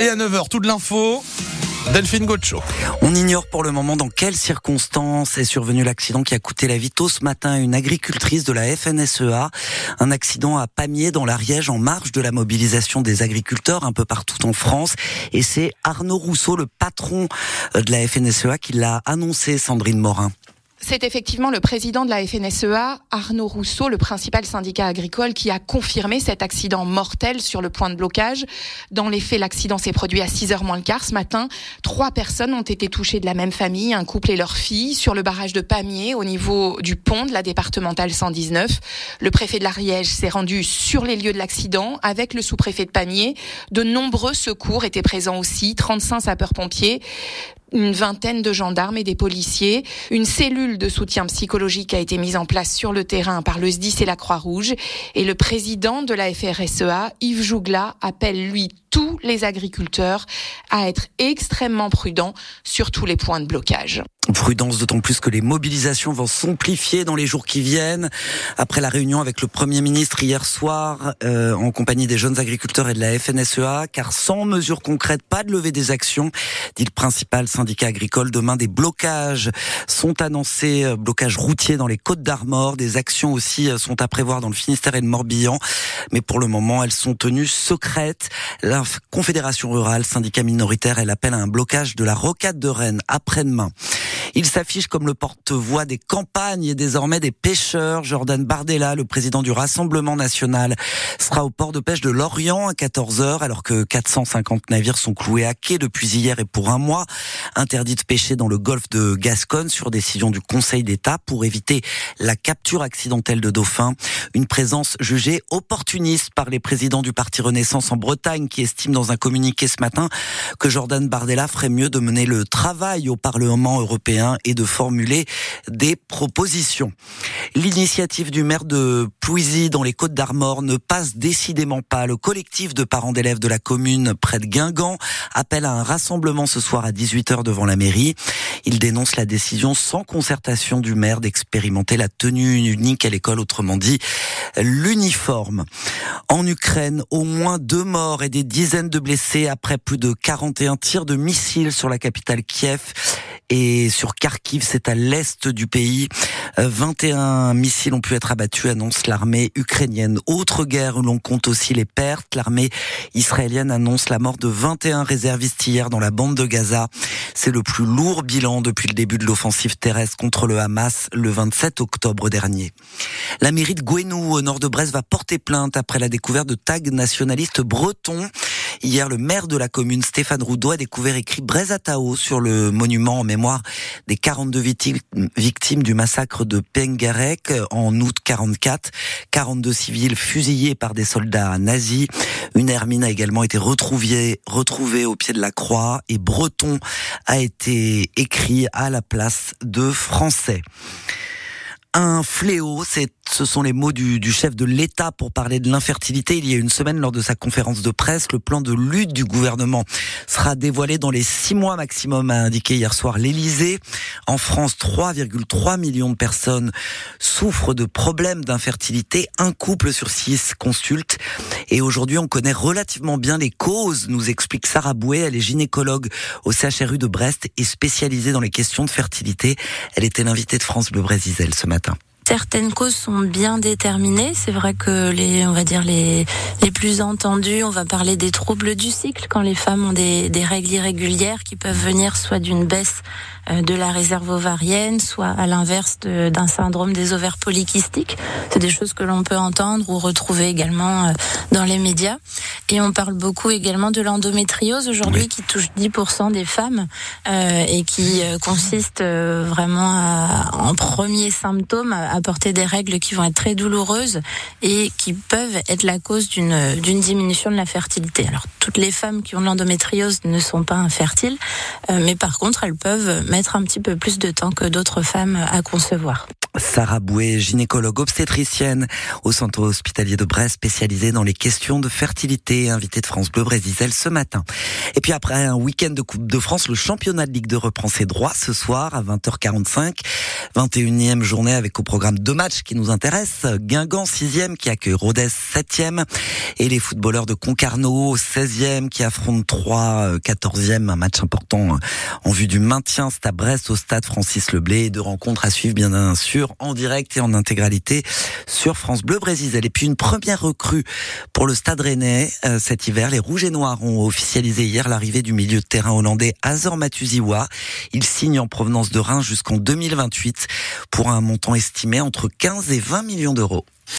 Et à 9h, toute l'info. Delphine Gocho. On ignore pour le moment dans quelles circonstances est survenu l'accident qui a coûté la vie tôt ce matin à une agricultrice de la FNSEA. Un accident à Pamiers dans l'Ariège en marge de la mobilisation des agriculteurs un peu partout en France. Et c'est Arnaud Rousseau, le patron de la FNSEA, qui l'a annoncé, Sandrine Morin. C'est effectivement le président de la FNSEA, Arnaud Rousseau, le principal syndicat agricole, qui a confirmé cet accident mortel sur le point de blocage. Dans les faits, l'accident s'est produit à 6 h moins le quart ce matin. Trois personnes ont été touchées de la même famille, un couple et leur fille, sur le barrage de Pamiers, au niveau du pont de la départementale 119. Le préfet de l'Ariège s'est rendu sur les lieux de l'accident avec le sous-préfet de Pamiers. De nombreux secours étaient présents aussi, 35 sapeurs-pompiers une vingtaine de gendarmes et des policiers. Une cellule de soutien psychologique a été mise en place sur le terrain par le SDIS et la Croix-Rouge. Et le président de la FRSEA, Yves Jougla, appelle lui tous les agriculteurs à être extrêmement prudents sur tous les points de blocage. Prudence d'autant plus que les mobilisations vont s'amplifier dans les jours qui viennent. Après la réunion avec le Premier ministre hier soir, euh, en compagnie des jeunes agriculteurs et de la FNSEA, car sans mesures concrètes, pas de levée des actions, dit le principal syndicat agricole. Demain, des blocages sont annoncés, euh, blocages routiers dans les Côtes d'Armor. Des actions aussi euh, sont à prévoir dans le Finistère et le Morbihan. Mais pour le moment, elles sont tenues secrètes. La Confédération rurale, syndicat minoritaire, elle appelle à un blocage de la rocade de Rennes après-demain. Il s'affiche comme le porte-voix des campagnes et désormais des pêcheurs. Jordan Bardella, le président du Rassemblement national, sera au port de pêche de Lorient à 14h alors que 450 navires sont cloués à quai depuis hier et pour un mois. Interdit de pêcher dans le golfe de Gascogne sur décision du Conseil d'État pour éviter la capture accidentelle de dauphins. Une présence jugée opportuniste par les présidents du Parti Renaissance en Bretagne qui estiment dans un communiqué ce matin que Jordan Bardella ferait mieux de mener le travail au Parlement européen et de formuler des propositions. L'initiative du maire de Pouisy dans les Côtes d'Armor ne passe décidément pas. Le collectif de parents d'élèves de la commune près de Guingamp appelle à un rassemblement ce soir à 18h devant la mairie. Il dénonce la décision sans concertation du maire d'expérimenter la tenue unique à l'école, autrement dit l'uniforme. En Ukraine, au moins deux morts et des dizaines de blessés après plus de 41 tirs de missiles sur la capitale Kiev et sur Kharkiv, c'est à l'est du pays. 21 euh, missiles ont pu être abattus, annonce l'armée ukrainienne. Autre guerre où l'on compte aussi les pertes. L'armée israélienne annonce la mort de 21 réservistes hier dans la bande de Gaza. C'est le plus lourd bilan depuis le début de l'offensive terrestre contre le Hamas le 27 octobre dernier. La mairie de Gwenou, au nord de Brest, va porter plainte après la découverte de tags nationalistes bretons. Hier, le maire de la commune, Stéphane Roudot, a découvert écrit Brezatao sur le monument en mémoire des 42 victimes du massacre de Pengarek en août 44. 42 civils fusillés par des soldats nazis. Une hermine a également été retrouvée, retrouvée au pied de la croix et breton a été écrit à la place de français un fléau. Ce sont les mots du, du chef de l'État pour parler de l'infertilité. Il y a une semaine, lors de sa conférence de presse, le plan de lutte du gouvernement sera dévoilé dans les six mois maximum, a indiqué hier soir l'Élysée. En France, 3,3 millions de personnes souffrent de problèmes d'infertilité. Un couple sur six consulte. Et aujourd'hui, on connaît relativement bien les causes, nous explique Sarah Bouet. Elle est gynécologue au CHRU de Brest et spécialisée dans les questions de fertilité. Elle était l'invitée de France Bleu Brésil ce matin certaines causes sont bien déterminées. C'est vrai que les, on va dire les, les plus entendus, on va parler des troubles du cycle quand les femmes ont des, des règles irrégulières qui peuvent venir soit d'une baisse euh, de la réserve ovarienne, soit à l'inverse d'un syndrome des ovaires polykystiques. C'est des choses que l'on peut entendre ou retrouver également euh, dans les médias. Et on parle beaucoup également de l'endométriose aujourd'hui qui touche 10% des femmes euh, et qui consiste vraiment à, en premier symptôme à apporter des règles qui vont être très douloureuses et qui peuvent être la cause d'une diminution de la fertilité. Alors toutes les femmes qui ont l'endométriose ne sont pas infertiles, euh, mais par contre elles peuvent mettre un petit peu plus de temps que d'autres femmes à concevoir. Sarah Bouet, gynécologue obstétricienne au centre hospitalier de Brest, spécialisée dans les questions de fertilité, invitée de France Bleu Brésil ce matin. Et puis après un week-end de Coupe de France, le championnat de Ligue 2 reprend ses droits ce soir à 20h45. 21e journée avec au programme deux matchs qui nous intéressent. Guingamp 6e qui accueille Rodez 7e et les footballeurs de Concarneau 16e qui affrontent 3 14e, un match important en vue du maintien. C'est à Brest au stade Francis Leblé. Deux rencontres à suivre bien en direct et en intégralité sur France Bleu Brésil. Et puis une première recrue pour le Stade Rennais euh, cet hiver. Les Rouges et Noirs ont officialisé hier l'arrivée du milieu de terrain hollandais Azor Matuziwa. Il signe en provenance de Reims jusqu'en 2028 pour un montant estimé entre 15 et 20 millions d'euros.